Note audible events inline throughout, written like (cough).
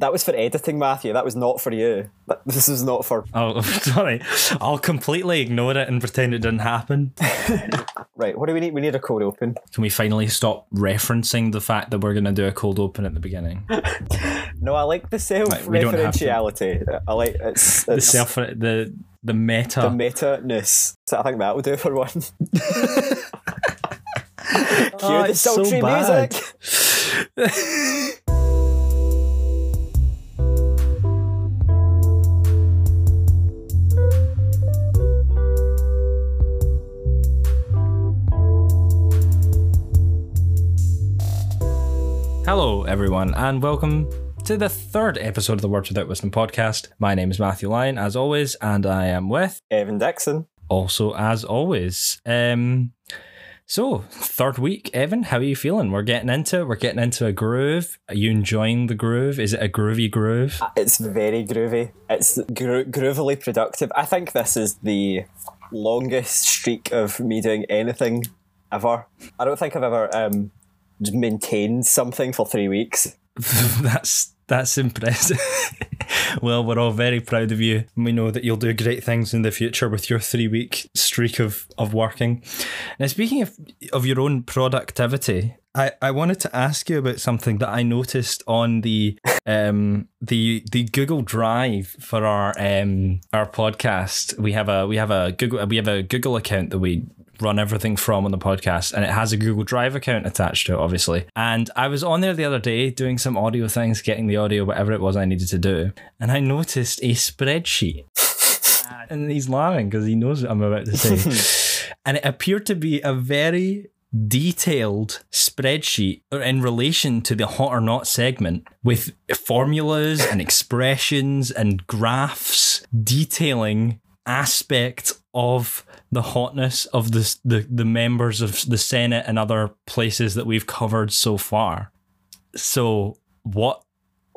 That was for editing, Matthew. That was not for you. (laughs) This is not for. Oh, (laughs) sorry. I'll completely ignore it and pretend it didn't happen. (laughs) Right, what do we need? We need a cold open. Can we finally stop referencing the fact that we're going to do a cold open at the beginning? No, I like the self Right, we don't have to. referentiality. I like it's, The self, the the meta. the meta ness. So I think that will do for one. Cue Oh, the it's so sultry bad. music. Hello, everyone, and welcome to the third episode of the Words Without Wisdom podcast. My name is Matthew Lyon, as always, and I am with, Evan Dixon. also as always. Um, so third week, Evan, how are you feeling? We're getting into it. We're getting into a groove. Are you enjoying the groove? Is it a groovy groove? It's very groovy. It's gro- groovily productive. I think this is the longest streak of me doing anything ever. I don't think I've ever um, maintained something for three weeks. (laughs) that's that's impressive. (laughs) well, we're all very proud of you. We know that you'll do great things in the future with your three week streak of, of working. Now, speaking of, of your own productivity, I, I wanted to ask you about something that I noticed on the um the the Google Drive for our um our podcast. We have a we have a Google we have a Google account that we run everything from on the podcast and it has a Google Drive account attached to it obviously. And I was on there the other day doing some audio things, getting the audio whatever it was I needed to do, and I noticed a spreadsheet. (laughs) and he's laughing because he knows what I'm about to say. (laughs) and it appeared to be a very detailed spreadsheet in relation to the hot or not segment with formulas and expressions and graphs detailing aspects of the hotness of the, the the members of the Senate and other places that we've covered so far. So what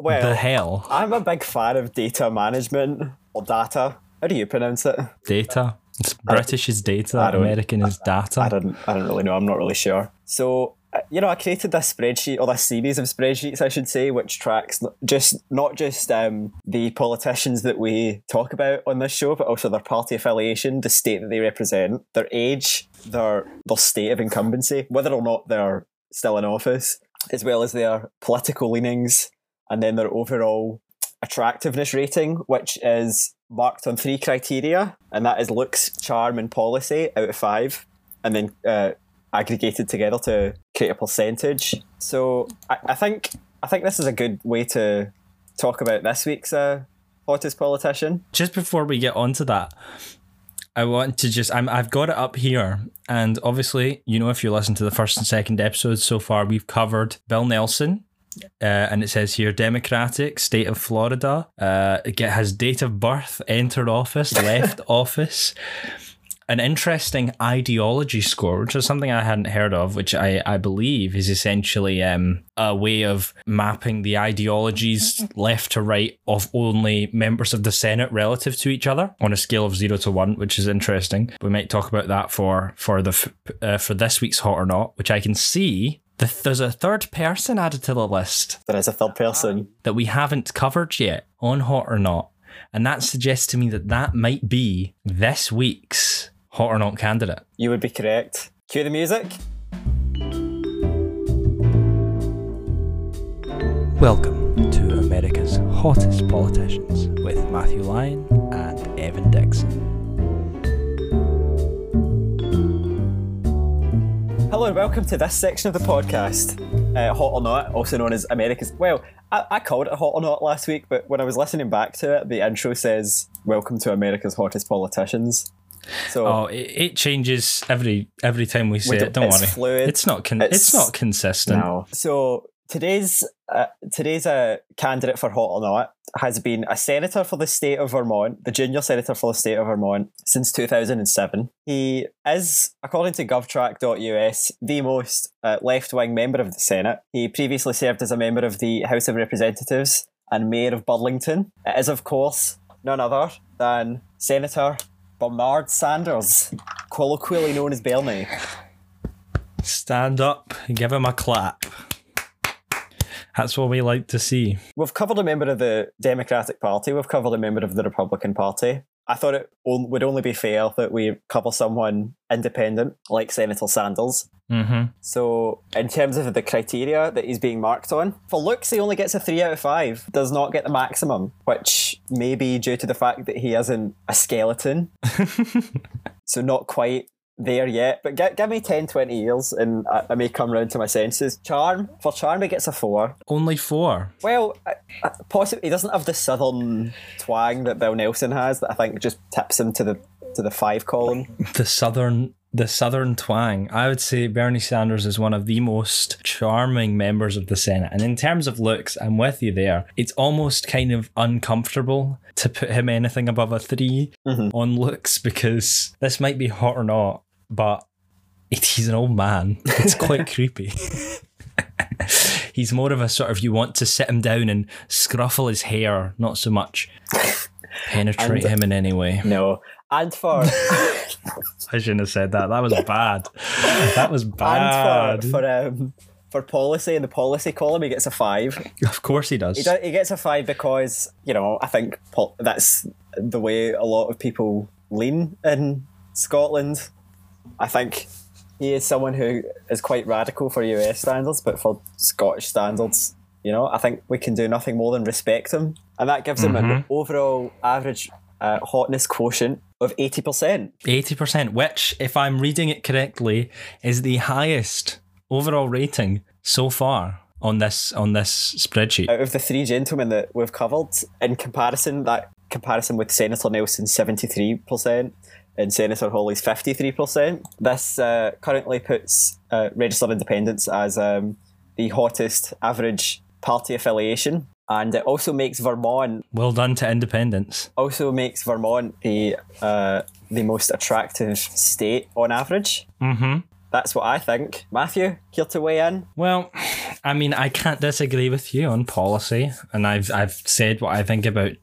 Well, the hell? I'm a big fan of data management or data. How do you pronounce it? Data. It's British is data, American is data. I don't. I don't really know. I'm not really sure. So uh, you know, I created this spreadsheet or this series of spreadsheets, I should say, which tracks just not just um, the politicians that we talk about on this show, but also their party affiliation, the state that they represent, their age, their their state of incumbency, whether or not they're still in office, as well as their political leanings, and then their overall attractiveness rating, which is marked on three criteria, and that is looks, charm, and policy out of five, and then uh, aggregated together to create a percentage. So I, I think I think this is a good way to talk about this week's uh, hottest politician. just before we get onto that, I want to just I'm I've got it up here, and obviously, you know, if you listen to the first and second episodes so far, we've covered Bill Nelson. Uh, and it says here Democratic state of Florida. Uh, get- his date of birth, entered office, (laughs) left office. An interesting ideology score, which is something I hadn't heard of, which I, I believe is essentially um, a way of mapping the ideologies (laughs) left to right of only members of the Senate relative to each other on a scale of zero to one, which is interesting. We might talk about that for for the uh, for this week's hot or not, which I can see. The, there's a third person added to the list There is a third person. that we haven't covered yet on Hot or Not. And that suggests to me that that might be this week's Hot or Not candidate. You would be correct. Cue the music. Welcome to America's Hottest Politicians with Matthew Lyon and Evan Dixon. Hello and welcome to this section of the podcast, uh, Hot or Not, also known as America's. Well, I, I called it Hot or Not last week, but when I was listening back to it, the intro says "Welcome to America's Hottest Politicians." So Oh, it, it changes every every time we say We it. don't- Don't it's worry. fluid. It's not con- It's- it's, not consistent. No. So today's uh, today's uh, candidate for hot or not has been a senator for the state of Vermont, the junior senator for the state of Vermont since 2007. He is, according to GovTrack.us, the most uh, left-wing member of the Senate. He previously served as a member of the House of Representatives and mayor of Burlington. It is, of course, none other than Senator Bernard Sanders, colloquially known as Bernie. Stand up and give him a clap. That's what we like to see. We've covered a member of the Democratic Party. We've covered a member of the Republican Party. I thought it would only be fair that we cover someone independent, like Senator Sanders. Mm-hmm. So, in terms of the criteria that he's being marked on, for looks, he only gets a 3 out of 5, does not get the maximum, which may be due to the fact that he isn't a skeleton. (laughs) so, not quite there yet, but g- give me 10, 20 years and I, I may come round to my senses. Charm, for Charm, he gets a 4. Only four. Well, I, I, possibly he doesn't have the southern twang that Bill Nelson has that I think just tips him to the to the 5 column. The southern the southern twang. I would say Bernie Sanders is one of the most charming members of the Senate. And in terms of looks, I'm with you there. It's almost kind of uncomfortable to put him anything above a 3 Mhm. on looks because this might be hot or not, but (laughs) he's an old man. It's quite (laughs) creepy. (laughs) he's more of a sort of you want to sit him down and scruffle his hair, not so much penetrate And- him in any way. No. And for I shouldn't have said that. That was bad. That was bad. and for for um for policy in the policy column he gets a 5. Of course he does. He, do, he gets a 5 because, you know, I think pol- that's the way a lot of people lean in Scotland. I think he is someone who is quite radical for US standards, but for Scottish standards, you know, I think we can do nothing more than respect him. And that gives him an overall average uh, hotness quotient of 80%. 80%, which, if I'm reading it correctly, is the highest overall rating so far on this on this spreadsheet. Out of the three gentlemen that we've covered, in comparison, that comparison with Senator Nelson's 73% and Senator Hawley's 53%, this uh, currently puts uh, registered independents as um, the hottest average party affiliation. And it also makes Vermont Well done to independence. also makes Vermont the uh, the most attractive state on average. Mm-hmm. That's what I think. Matthew, here to weigh in. Well, I mean, I can't disagree with you on policy, and I've I've said what I think about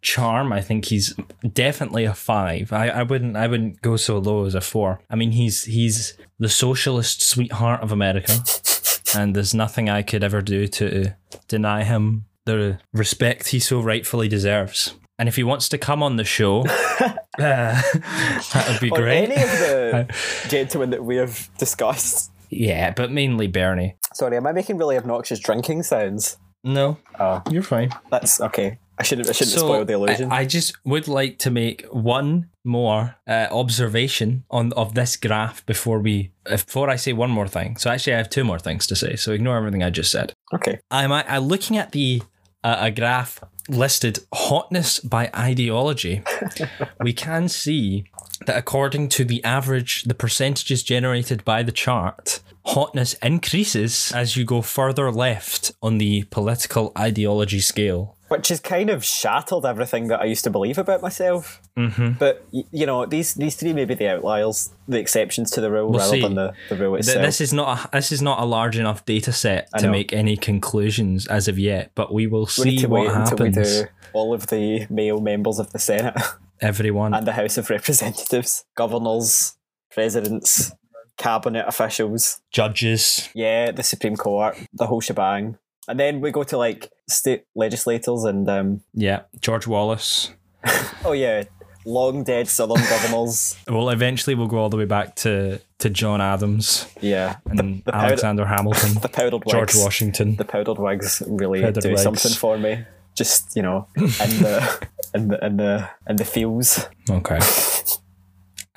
Charm. I think he's definitely a five. I, I wouldn't I wouldn't go so low as a four. I mean, he's he's the socialist sweetheart of America, (laughs) and there's nothing I could ever do to deny him the respect he so rightfully deserves. And if he wants to come on the show, (laughs) uh, (laughs) that would be great. any of the (laughs) gentlemen that we have discussed. Yeah, but mainly Bernie. Sorry, am I making really obnoxious drinking sounds? No, Oh, you're fine. that's okay. I shouldn't. I shouldn't spoil the illusion. I, I just would like to make one more uh, observation on of this graph before we before I say one more thing. So actually, I have two more things to say. So ignore everything I just said. okay. I'm, i looking at the uh, a graph listed hotness by ideology. (laughs) we can see that according to the average, the percentages generated by the chart, hotness increases as you go further left on the political ideology scale. Which has kind of shattered everything that I used to believe about myself. Mm-hmm. But you know, these these three may be the outliers, the exceptions to the rule, rather see. than the, the rule Th- This is not a, this is not a large enough data set to know. make any conclusions as of yet, but we will we see to what we happens. all of the male members of the Senate (laughs) Everyone, and the House of Representatives, governors, presidents, cabinet officials. judges. Yeah, the Supreme Court, the whole shebang. And then we go to like state legislators and um Yeah, George Wallace. (laughs) oh yeah, long dead southern governors. (laughs) Well, eventually we'll go all the way back to, to John Adams Yeah. and the powder- Alexander Hamilton, (laughs) The powdered wigs. George Washington. The powdered wigs really Powdered do wigs. something for me. Just, you know, in the in the in the in the feels. Okay.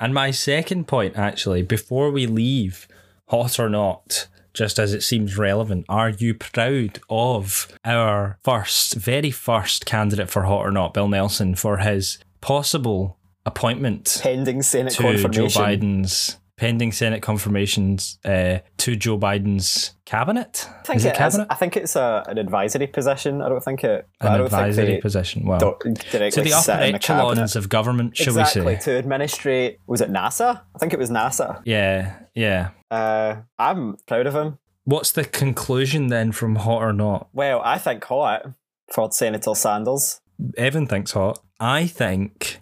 And my second point, actually, before we leave, hot or not, just as it seems relevant, are you proud of our first, very first candidate for hot or not, Bill Nelson, for his possible appointment Pending Senate to Joe. Biden's pending Senate confirmations uh, to Joe Biden's cabinet? I think is it it is. cabinet? I think it's a, an advisory position. I don't think it. I An advisory position. Well, to the upper echelons of government, shall exactly we say? to administrate. Was it NASA? I think it was NASA. Yeah, yeah. Uh, I'm proud of him. What's the conclusion then from hot or not? Well, I think hot for Senator Sanders. Evan thinks hot. I think.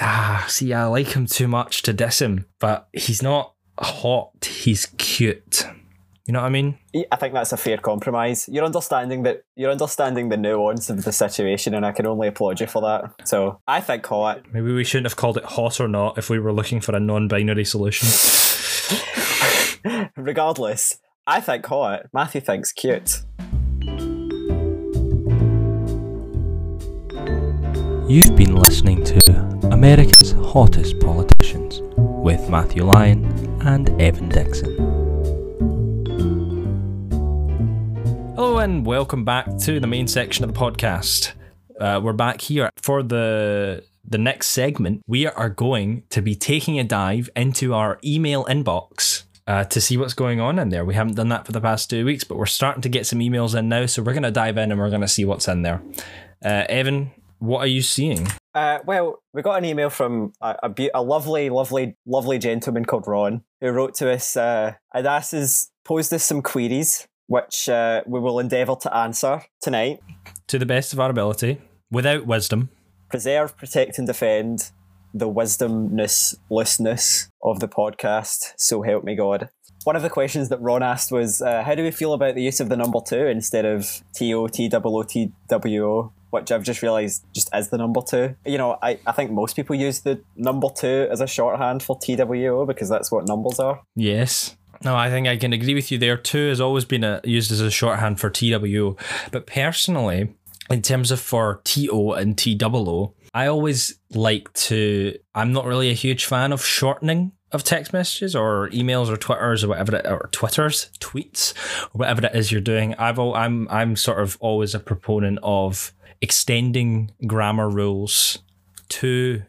Ah, see, I like him too much to diss him, but he's not hot. He's cute. You know what I mean? I think that's a fair compromise. You're understanding that you're understanding the nuance of the situation, and I can only applaud you for that. So I think hot. Maybe we shouldn't have called it hot or not if we were looking for a non-binary solution. (laughs) Regardless, I think hot. Matthew thinks cute. You've been listening to America's Hottest Politicians with Matthew Lyon and Evan Dixon. Hello and welcome back to the main section of the podcast. Uh, we're back here for the the next segment. We are going to be taking a dive into our email inbox uh, to see what's going on in there. We haven't done that for the past two weeks, but we're starting to get some emails in now, so we're going to dive in and we're going to see what's in there. Uh, Evan, what are you seeing? Uh, well, we got an email from a, a, be- a, lovely, lovely, lovely gentleman called Ron who wrote to us uh, and asked us, posed us some queries, which uh, we will endeavour to answer tonight. To the best of our ability, without wisdom. Preserve, protect, and defend the wisdomness of the podcast. So help me God. One of the questions that Ron asked was, uh, how do we feel about the use of the number two instead of T O T O O T W O? Which I've just realised just is the number two. You know, I, I think most people use the number two as a shorthand for TWO because that's what numbers are. Yes. No, I think I can agree with you there. Two has always been a, used as a shorthand for TWO. But personally, in terms of for TO and TOO, I always like to, I'm not really a huge fan of shortening of text messages or emails or twitters or whatever it, or twitters tweets or whatever it is you're doing i've all, i'm i'm sort of always a proponent of extending grammar rules to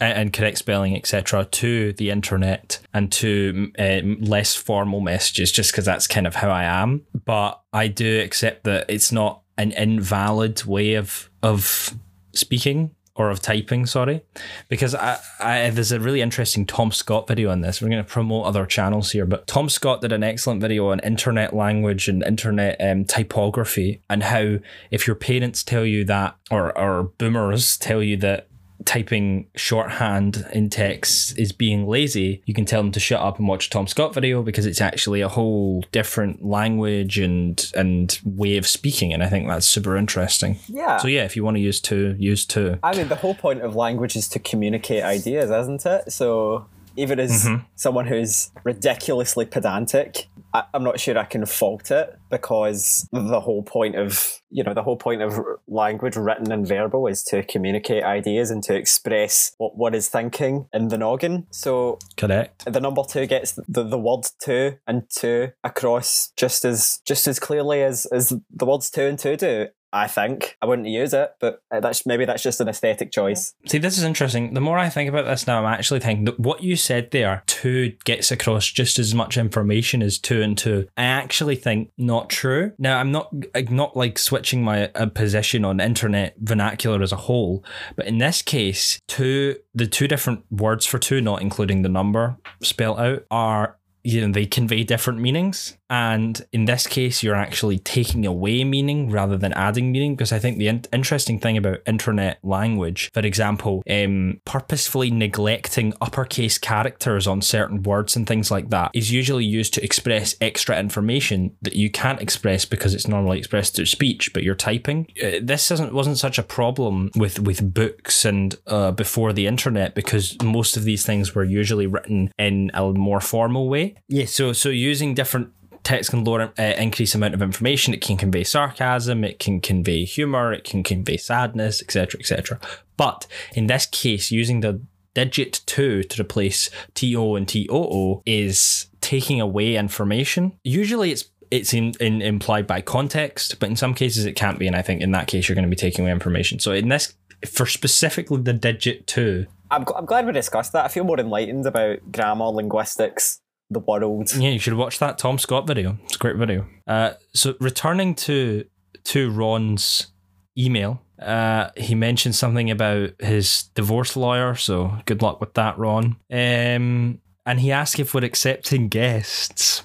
and correct spelling, etc., to the internet and to uh, less formal messages, just because that's kind of how I am. But I do accept that it's not an invalid way of of speaking or of typing, sorry, because I, I, there's a really interesting Tom Scott video on this. We're going to promote other channels here, but Tom Scott did an excellent video on internet language and internet um, typography and how if your parents tell you that, or, or boomers tell you that typing shorthand in text is being lazy, you can tell them to shut up and watch a Tom Scott video because it's actually a whole different language and and way of speaking, and I think that's super interesting. Yeah. So yeah, if you want to use two, use two. I mean, the whole point of language is to communicate ideas, isn't it? So even as mm-hmm. someone who's ridiculously pedantic, I, am not sure I can fault it because the whole point of you know the whole point of language, written and verbal, is to communicate ideas and to express what one is thinking in the noggin. So correct. The number two gets the, the word two and two across just as just as clearly as as the words two and two do. I think I wouldn't use it, but uh, that's maybe that's just an aesthetic choice. See, this is interesting. The more I think about this now, I'm actually thinking that what you said there, two gets across just as much information as two and two. I actually think not true. Now, I'm not not like switching my uh, position on internet vernacular as a whole, but in this case, two the two different words for two, not including the number spelled out, are you know they convey different meanings and in this case you're actually taking away meaning rather than adding meaning because i think the in- interesting thing about internet language for example um, purposefully neglecting uppercase characters on certain words and things like that is usually used to express extra information that you can't express because it's normally expressed through speech but you're typing. Uh, this isn't wasn't such a problem with with books and uh, before the internet because most of these things were usually written in a more formal way. Yeah, so so using different text can lower uh, increase amount of information. It can convey sarcasm, it can convey humor, it can convey sadness, etc., etc. But in this case, using the digit two to replace to and too is taking away information. Usually, it's it's in, in, implied by context, but in some cases it can't be. And I think in that case, you're going to be taking away information. So in this, for specifically the digit two, I'm, I'm glad we discussed that. I feel more enlightened about grammar, linguistics, the world. Yeah, you should watch that Tom Scott video. It's a great video. Uh, so returning to to Ron's email, uh, he mentioned something about his divorce lawyer. So good luck with that, Ron. Um, and he asked if we're accepting guests.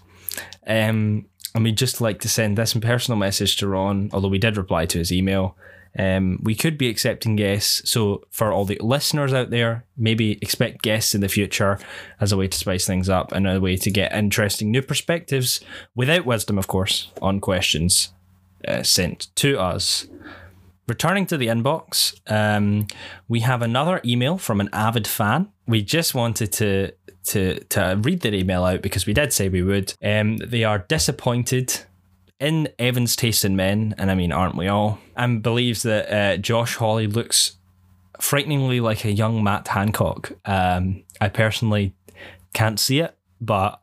Um, and we'd just like to send this personal message to Ron, although we did reply to his email. Um, we could be accepting guests. So for all the listeners out there, maybe expect guests in the future as a way to spice things up and a way to get interesting new perspectives without wisdom, of course, on questions uh, sent to us. Returning to the inbox, um, we have another email from an avid fan. We just wanted to to to read their email out because we did say we would. Um, they are disappointed in Evan's taste in men, and I mean, aren't we all? And believes that uh, Josh Hawley looks frighteningly like a young Matt Hancock. Um, I personally can't see it, but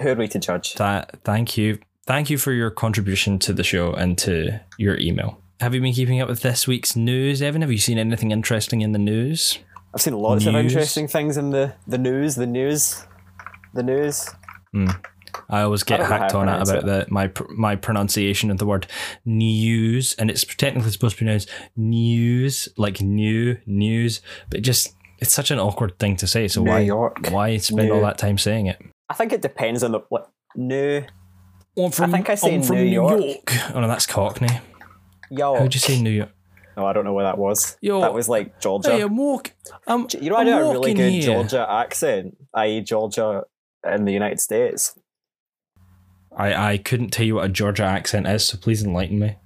Who are we to judge? that thank you, thank you for your contribution to the show and to your email. Have you been keeping up with this week's news, Evan? Have you seen anything interesting in the news? I've seen lots of interesting things in the, the news, the news, the news. I always get I hacked on it about the my my pronunciation of the word news, and it's technically supposed to be pronounced news, like new news, but just it's such an awkward thing to say. So New why York. why spend all that time saying it? I think it depends on the what new I'm from, think I say I'm from New New York. York. Oh no, that's Cockney. How'd you say New York? No, I don't know where that was. Yo. that was like Georgia. Hey, I'm walk. I'm, you know, I do a really good here. Georgia accent, i.e., Georgia in the United States. I I couldn't tell you what a Georgia accent is, so please enlighten me.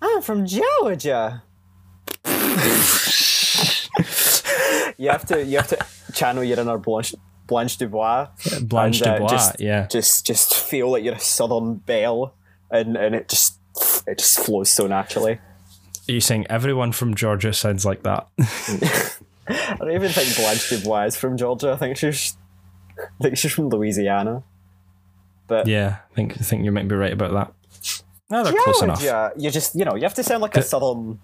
I'm from Georgia. you have to you have to channel your inner Blanche Blanche Dubois. Blanche And, uh, Dubois, just- yeah. Just just feel like you're a southern belle, and and it just it just flows so naturally. Are you saying everyone from Georgia sounds like that? (laughs) I don't even think Blanche Dubois is from Georgia. I think she's I think she's from Louisiana. But yeah, I think I think you might be right about that. No, they're close enough. Georgia, you just you know you have to sound like a southern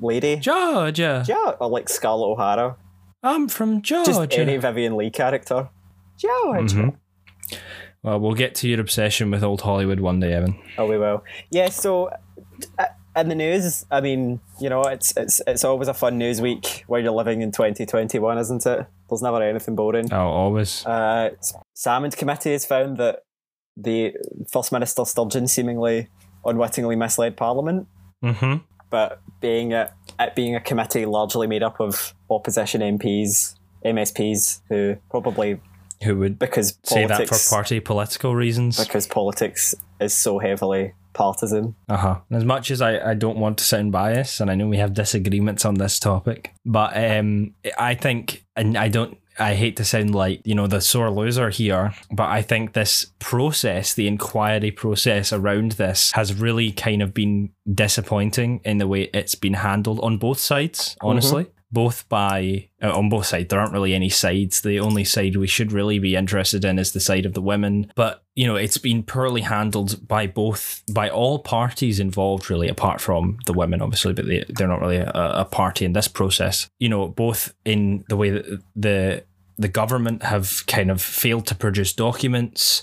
lady. Georgia. Yeah, or like Scarlett O'Hara. I'm from Georgia. Just Georgia. any Vivien Leigh character. Georgia. Mhm. Well, we'll get to your obsession with old Hollywood one day, Evan. Oh, we will. Yeah. So, uh, in the news, I mean, you know, it's it's it's always a fun news week where you're living in 2021, isn't it? There's never anything boring. Oh, always. Uh, Salmond Committee has found that the First Minister Sturgeon seemingly unwittingly misled Parliament, hmm but being a, it being a committee largely made up of opposition MPs, MSPs, who probably Who would because say that politics for party political reasons? because politics is so heavily partisan. Uh huh. As much as I, I don't want to sound biased, and I know we have disagreements on this topic, but um, I think, and I don't, I hate to sound like you know the sore loser here, but I think this process, the inquiry process around this, has really kind of been disappointing in the way it's been handled on both sides. Honestly. Both by uh, on both sides, there aren't really any sides. The only side we should really be interested in is the side of the women. But you know, it's been poorly handled by both by all parties involved, really, apart from the women, obviously. But they they're not really a, a party in this process. You know, both in the way that the the government have kind of failed to produce documents,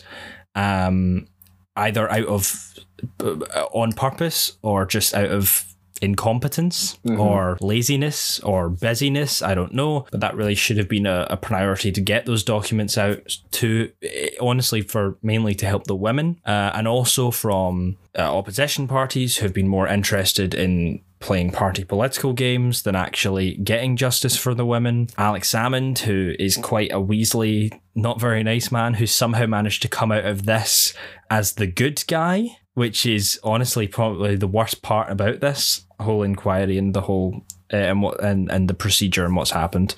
um, either out of uh, on purpose or just out of incompetence or laziness or busyness. I don't know, but that really should have been a, a priority to get those documents out to, eh, honestly, for mainly to help the women uh, and also from uh, opposition parties who've been more interested in playing party political games than actually getting justice for the women. Alex Salmond, who is quite a Weasley, not very nice man, who somehow managed to come out of this as the good guy, which is honestly probably the worst part about this whole inquiry and the whole. Uh, and what and, and the procedure and what's happened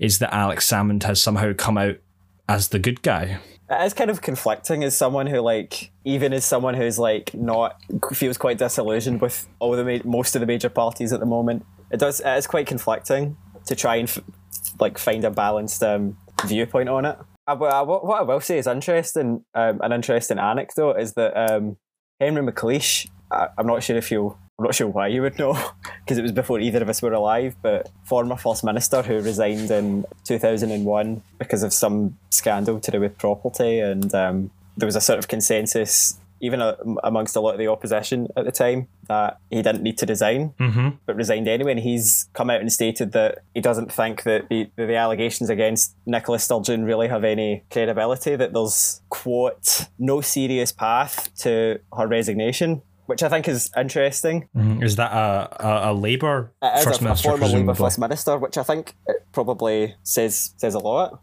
is that Alex Salmond has somehow come out as the good guy. It is kind of conflicting as someone who, like, even as someone who's like not feels quite disillusioned with all the ma- most of the major parties at the moment. It does. It is quite conflicting to try and f- like find a balanced um, viewpoint on it. Uh, but, uh, what, I will say is interesting. Um, an interesting anecdote is that um, Henry McLeish. I, I'm not sure if you. I'm not sure why you would know (laughs) because it was before either of us were alive. But former first minister who resigned in 2001 because of some scandal to do with property, and um, there was a sort of consensus, even uh, amongst a lot of the opposition at the time, that he didn't need to resign Mm-hmm. but resigned anyway. And he's come out and stated that he doesn't think that the, that the allegations against Nicola Sturgeon really have any credibility, that there's, quote, no serious path to her resignation, which I think is interesting. Mhm. Is that a, a, a Labour First a, a Minister? former Labour? First Minister, which I think it probably says says a lot.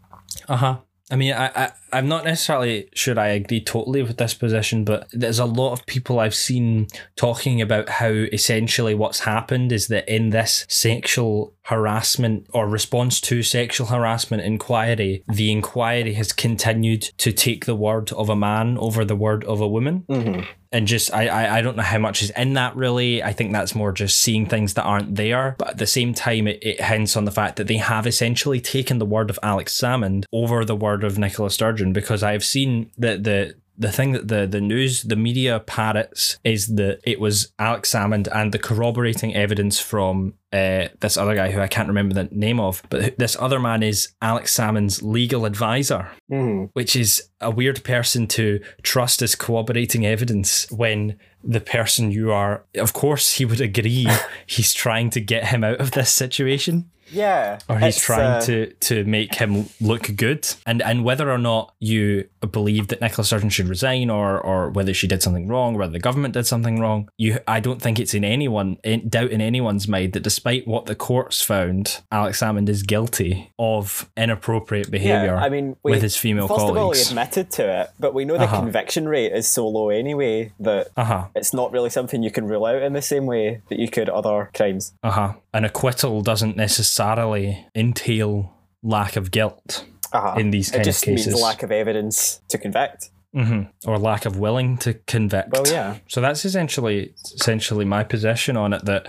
Uh huh. I mean, I, I, I'm not necessarily sure I agree totally with this position, but there's a lot of people I've seen talking about how essentially what's happened is that in this sexual harassment or response to sexual harassment inquiry, the inquiry has continued to take the word of a man over the word of a woman. Mm-hmm. And just I, I I don't know how much is in that really. I think that's more just seeing things that aren't there. But at the same time, it, it hints on the fact that they have essentially taken the word of Alex Salmond over the word of Nicola Sturgeon because I've seen that the the thing that the the news the media parrots is that it was Alex Salmond and the corroborating evidence from uh, this other guy who I can't remember the name of, but this other man is Alex Salmond's legal advisor Mm-hmm. which is a weird person to trust as corroborating evidence when the person you are, of course, he would agree (laughs) he's trying to get him out of this situation Yeah, or he's trying uh, to, to make him look good. And and whether or not you believe that Nicola Sturgeon should resign or or whether she did something wrong, whether the government did something wrong, you I don't think it's in anyone in doubt in anyone's mind that despite what the courts found, Alex Salmond is guilty of inappropriate behaviour Yeah, I mean, we, with his female first of all, he admitted to it, but we know the Uh-huh. conviction rate is so low anyway that Uh huh. it's not really something you can rule out in the same way that you could other crimes. Uh huh. An acquittal doesn't necessarily entail lack of guilt Uh-huh. in these cases, it kind of just cases, means lack of evidence to convict. Hmm or lack of willing to convict. Well, yeah. So that's essentially essentially my position on it. That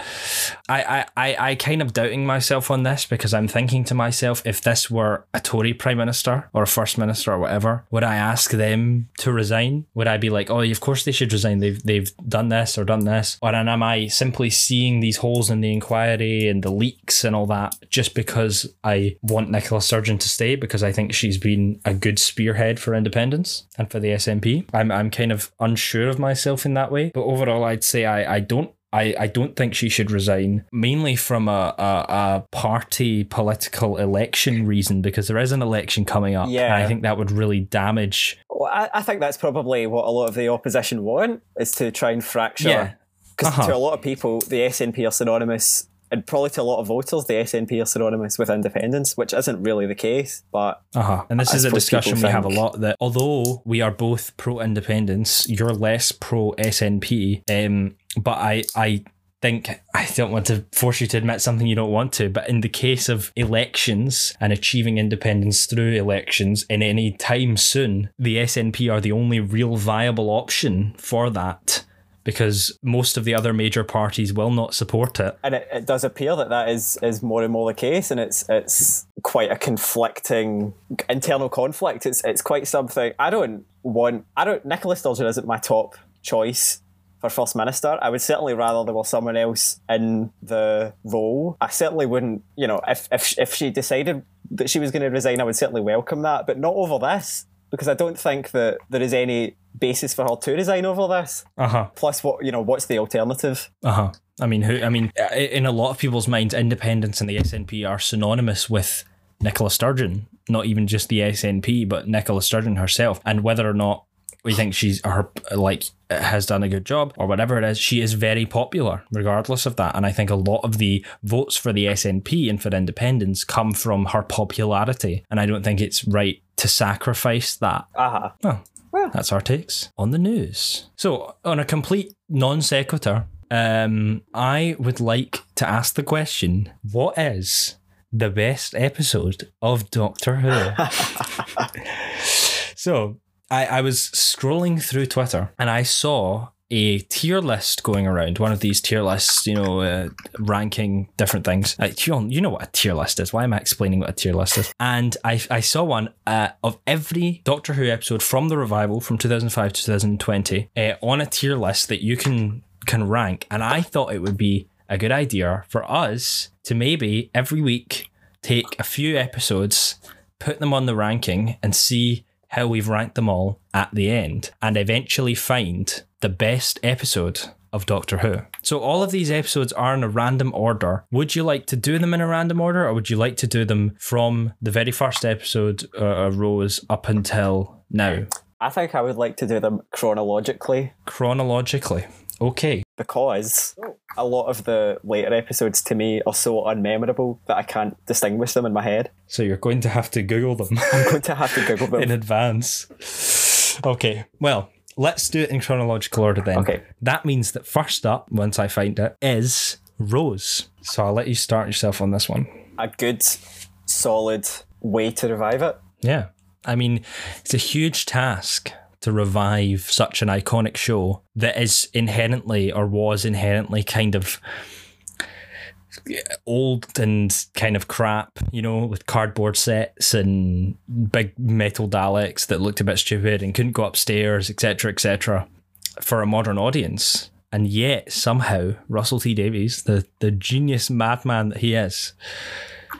I, I, I, I kind of doubting myself on this because I'm thinking to myself, if this were a Tory prime minister or a first minister or whatever, would I ask them to resign? Would I be like, oh, of course they should resign. They've they've done this or done this, or and am I simply seeing these holes in the inquiry and the leaks and all that just because I want Nicola Sturgeon to stay because I think she's been a good spearhead for independence and for the SNP? I'm I'm kind of unsure of myself in that way, but overall, I'd say I I don't. I, I don't think she should resign, mainly from a, a, a party political election reason, because there is an election coming up. Yeah. And I think that would really damage. Well, I, I think that's probably what a lot of the opposition want is to try and fracture. Yeah. Because Uh-huh. to a lot of people, the SNP are synonymous, and probably to a lot of voters, the SNP are synonymous with independence, which isn't really the case. But Uh-huh. And this I is a discussion we have a lot that although we are both pro independence, you're less pro SNP. Um, but I I think I don't want to force you to admit something you don't want to, but in the case of elections and achieving independence through elections in any time soon, the SNP are the only real viable option for that. Because most of the other major parties will not support it. and it, it does appear that that is is more and more the case, and it's it's quite a conflicting internal conflict. It's it's quite something. I don't want. I don't. Nicola Sturgeon isn't my top choice for first minister. I would certainly rather there was someone else in the role. I certainly wouldn't. You know, if if if she decided that she was going to resign, I would certainly welcome that, but not over this. Because I don't think that there is any basis for her to resign over this. Uh huh. Plus, what you know, what's the alternative? Uh huh. I mean, who? I mean, in a lot of people's minds, independence and the SNP are synonymous with Nicola Sturgeon. Not even just the SNP, but Nicola Sturgeon herself. And whether or not we think she's her like has done a good job or whatever it is, she is very popular regardless of that. And I think a lot of the votes for the SNP and for independence come from her popularity. And I don't think it's right to sacrifice that uh-huh. Aha. Well, that's our takes on the news. So, on a complete non sequitur, um, I would like to ask the question: What is the best episode of Doctor Who? (laughs) (laughs) so, I, I was scrolling through Twitter and I saw a tier list going around. One of these tier lists, you know, uh, ranking different things. Like, you, know, you know what a tier list is. Why am I explaining what a tier list is? And I, I saw one uh, of every Doctor Who episode from the revival from 2005 to 2020 uh, on a tier list that you can can rank. And I thought it would be a good idea for us to maybe every week take a few episodes, put them on the ranking, and see how we've ranked them all at the end, and eventually find the best episode of Doctor Who. So all of these episodes are in a random order. Would you like to do them in a random order, or would you like to do them from the very first episode uh, uh, Rose up until now? I think I would like to do them chronologically. Chronologically. Okay. because a lot of the later episodes to me are so unmemorable that I can't distinguish them in my head. So you're going to have to Google them (laughs) I'm going to have to Google them. (laughs) in advance. Okay. Well, let's do it in chronological order then. Okay. That means that first up, once I find it, is Rose. So I'll let you start yourself on this one. a good, solid way to revive it. Yeah. I mean, it's a huge task to revive such an iconic show that is inherently or was inherently kind of old and kind of crap, you know, with cardboard sets and big metal Daleks that looked a bit stupid and couldn't go upstairs, etc., etc., for a modern audience. And yet, somehow, Russell T Davies, the, the genius madman that he is,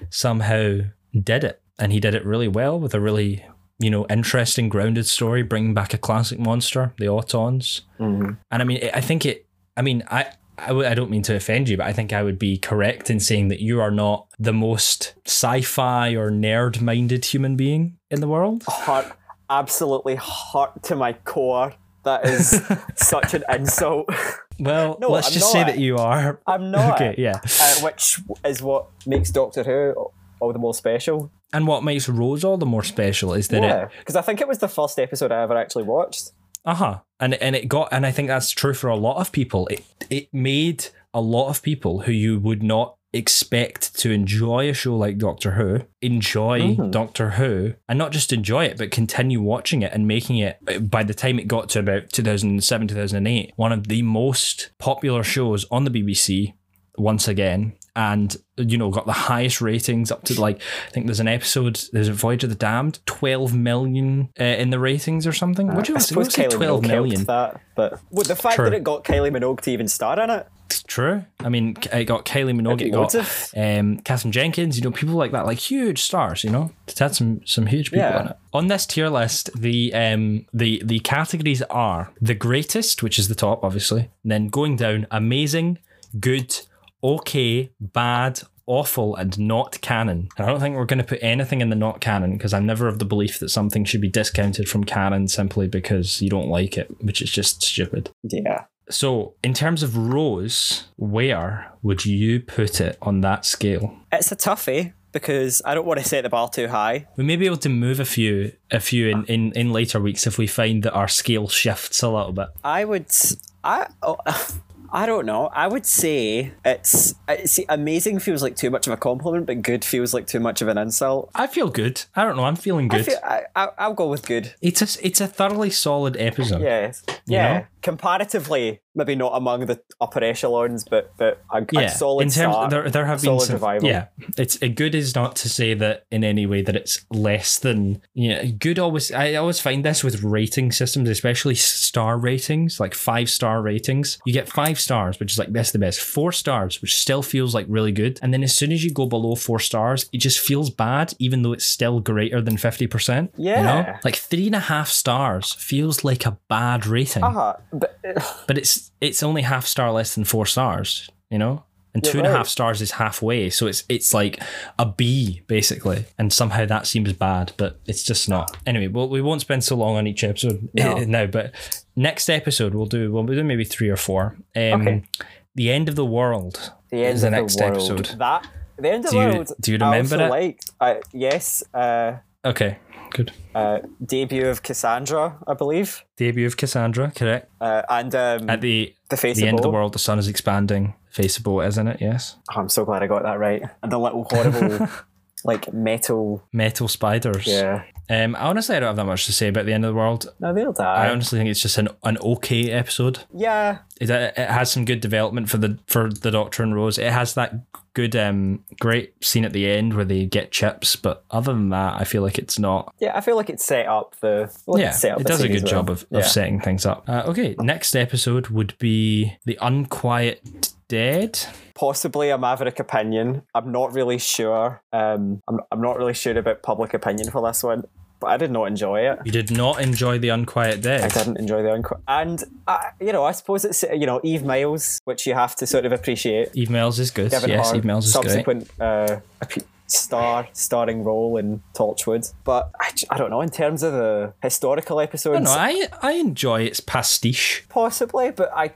somehow did it. And he did it really well with a really, you know, interesting, grounded story, bringing back a classic monster, the Autons. And I mean, I think it, I mean, I, I w- I don't mean to offend you, but I think I would be correct in saying that you are not the most sci fi or nerd minded human being in the world. Heart, absolutely heart to my core. That is (laughs) such an insult. Well, No, let's I'm just say that you are. I'm not. (laughs) Okay, yeah. Uh, which is what makes Doctor Who all the more special. And what makes Rose all the more special is that Yeah, it, because I think it was the first episode I ever actually watched. uh huh, and and it got, and I think that's true for a lot of people. It it made a lot of people who you would not expect to enjoy a show like Doctor Who enjoy Mhm. Doctor Who, and not just enjoy it, but continue watching it and making it. By the time it got to about 2007, 2008, one of the most popular shows on the BBC once again. And you know, got the highest ratings up to like I think there's an episode. There's a Voyage of the Damned, twelve million uh, in the ratings or something. Would you I suppose say Kylie twelve Minogue million? that, but with the fact True. that it got Kylie Minogue to even star in it, True. I mean, it got Kylie Minogue, it got um, Katherine Jenkins, you know, people like that, like huge stars, you know. It had some some huge people Yeah. in it. On this tier list, the um the the categories are the greatest, which is the top, obviously. And then going down, amazing, good, okay, bad, awful, and not canon. And I don't think we're going to put anything in the not canon because I'm never of the belief that something should be discounted from canon simply because you don't like it, which is just stupid. yeah. So, in terms of Rose, where would you put it on that scale? It's a toughie because I don't want to set the bar too high. We may be able to move a few, a few in, in, in later weeks if we find that our scale shifts a little bit. I would, I, oh, (laughs) I don't know. I would say it's, I see, amazing feels like too much of a compliment, but good feels like too much of an insult. I feel good. I don't know. I'm feeling I good. feel, I, I, I'll go with good. it's a it's a thoroughly solid episode. Yes. Yeah. know? Comparatively, maybe not among the upper echelons, but but a, a Yeah, solid in terms start, there, there have been solid some revival. yeah. It's a good is not to say that in any way that it's less than yeah. Good always I always find this with rating systems, especially star ratings, like five star ratings. You get five stars, which is like best of the best. Four stars, which still feels like really good, and then as soon as you go below four stars, it just feels bad, even though it's still greater than fifty percent. you know? Yeah. like three and a half stars feels like a bad rating Uh-huh. But but it's it's only half star less than four stars, you know. And two and a half right. stars is halfway, so it's it's like a B basically, and somehow that seems bad, but it's just not. Anyway, well, we won't spend so long on each episode No. now, but next episode we'll do we'll do maybe three or four. Um, Okay. the end of the world the end is the of next the world. episode. That the end of the world. do you I remember also it? Liked. Uh, yes. Uh, Okay, good. uh, debut of Cassandra, I believe, Debut of Cassandra, correct? uh, and um, At the the face the of end of the world, the sun is expanding. Face of Boe, isn't it? Yes. Oh, I'm so glad I got that right. And the little horrible, (laughs) like metal. Metal spiders. Yeah. Um, I honestly, I don't have that much to say about the end of the world. No, they'll I honestly think it's just an, an okay episode. yeah. It, it has some good development for the for the Doctor and Rose. It has that good, um, great scene at the end where they get chips. But other than that, I feel like it's not. Yeah, I feel like it's set up the. Like yeah, it's set up it does a good job well. of, of Yeah. setting things up. Uh, okay, next episode would be the Unquiet Dead. Possibly a Maverick opinion. I'm not really sure. Um, I'm, I'm not really sure about public opinion for this one, but I did not enjoy it. You did not enjoy the Unquiet Dead. I didn't enjoy the unqu- and uh, you know I suppose it's you know Eve Miles, which you have to sort of appreciate. Eve Miles is good. Given yes, Eve Miles is great. subsequent uh, star starring role in Torchwood. But I don't know in terms of the historical episodes. No, I I enjoy its pastiche. Possibly, but I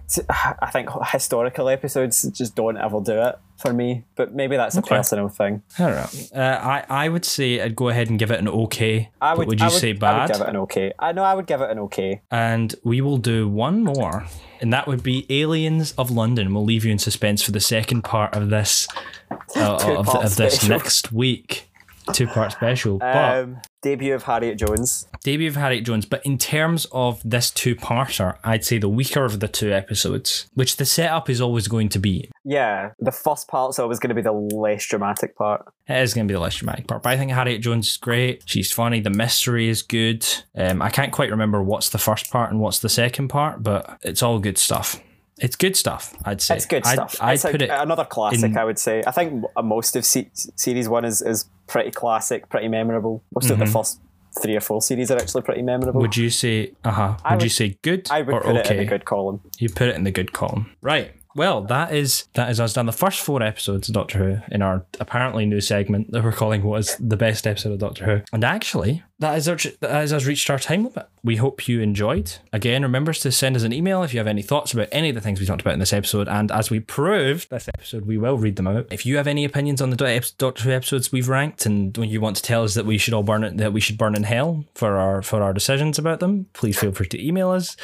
I think historical episodes just don't ever do it for me. But maybe that's a Okay. personal thing. I don't know. Uh, I I would say I'd go ahead and give it an okay. I but would. would you I would, say I would give it an okay. I know. I would give it an okay. and we will do one more, and that would be Aliens of London. We'll leave you in suspense for the second part of this (laughs) uh, of, of this special. next week. Two part special. but Um, debut of Harriet Jones. debut of Harriet Jones. But in terms of this two parter, I'd say the weaker of the two episodes, which the setup is always going to be. Yeah, the first part's always going to be the less dramatic part. It is going to be the less dramatic part. But I think Harriet Jones is great. She's funny. The mystery is good. Um, I can't quite remember what's the first part and what's the second part, but it's all good stuff. It's good stuff, I'd say. It's good I'd, stuff. I'd it's put like it. another classic. in- I would say. I think most of se- series one is is pretty classic, pretty memorable. Most of the first three or four series are actually pretty memorable. Mm-hmm. Would you say, uh huh? Would, would- you say good I would or put okay? it in the good column. You put it in the good column. Right. Well, that is that is us done. The first four episodes of Doctor Who in our apparently new segment that we're calling was the best episode of Doctor Who. And actually, that is our, that is us reached our time limit. We hope you enjoyed. Again, remember to send us an email if you have any thoughts about any of the things we talked about in this episode. And as we proved this episode, we will read them out. If you have any opinions on the Do- Doctor Who episodes we've ranked, and when you want to tell us that we should all burn it, that we should burn in hell for our for our decisions about them, please feel free to email us.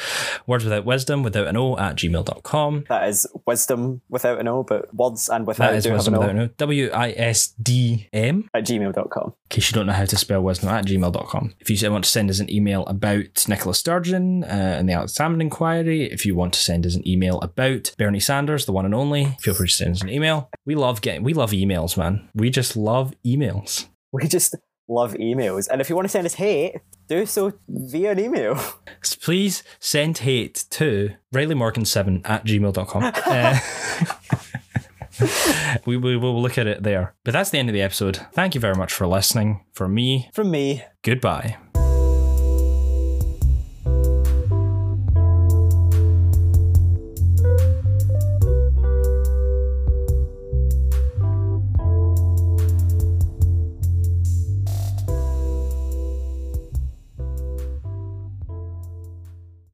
Words without wisdom without an o at gmail.com. That is wisdom without an O, but words and without That is wisdom without an o. W I S D M. at gmail.com. In case you don't know how to spell wisdom at gmail.com. If you want to send us an email about Nicola Sturgeon uh, and the Alex Salmond inquiry, if you want to send us an email about Bernie Sanders, the one and only, feel free to send us an email. We love getting, we love emails, man. We just love emails. (laughs) We just love emails, and if you want to send us hate, do so via an email. Please send hate to RileyMorgan7 at gmail.com. (laughs) Uh, (laughs) we, (laughs) we will look at it there. But that's the end of the episode. Thank you very much for listening. For me, From me, goodbye.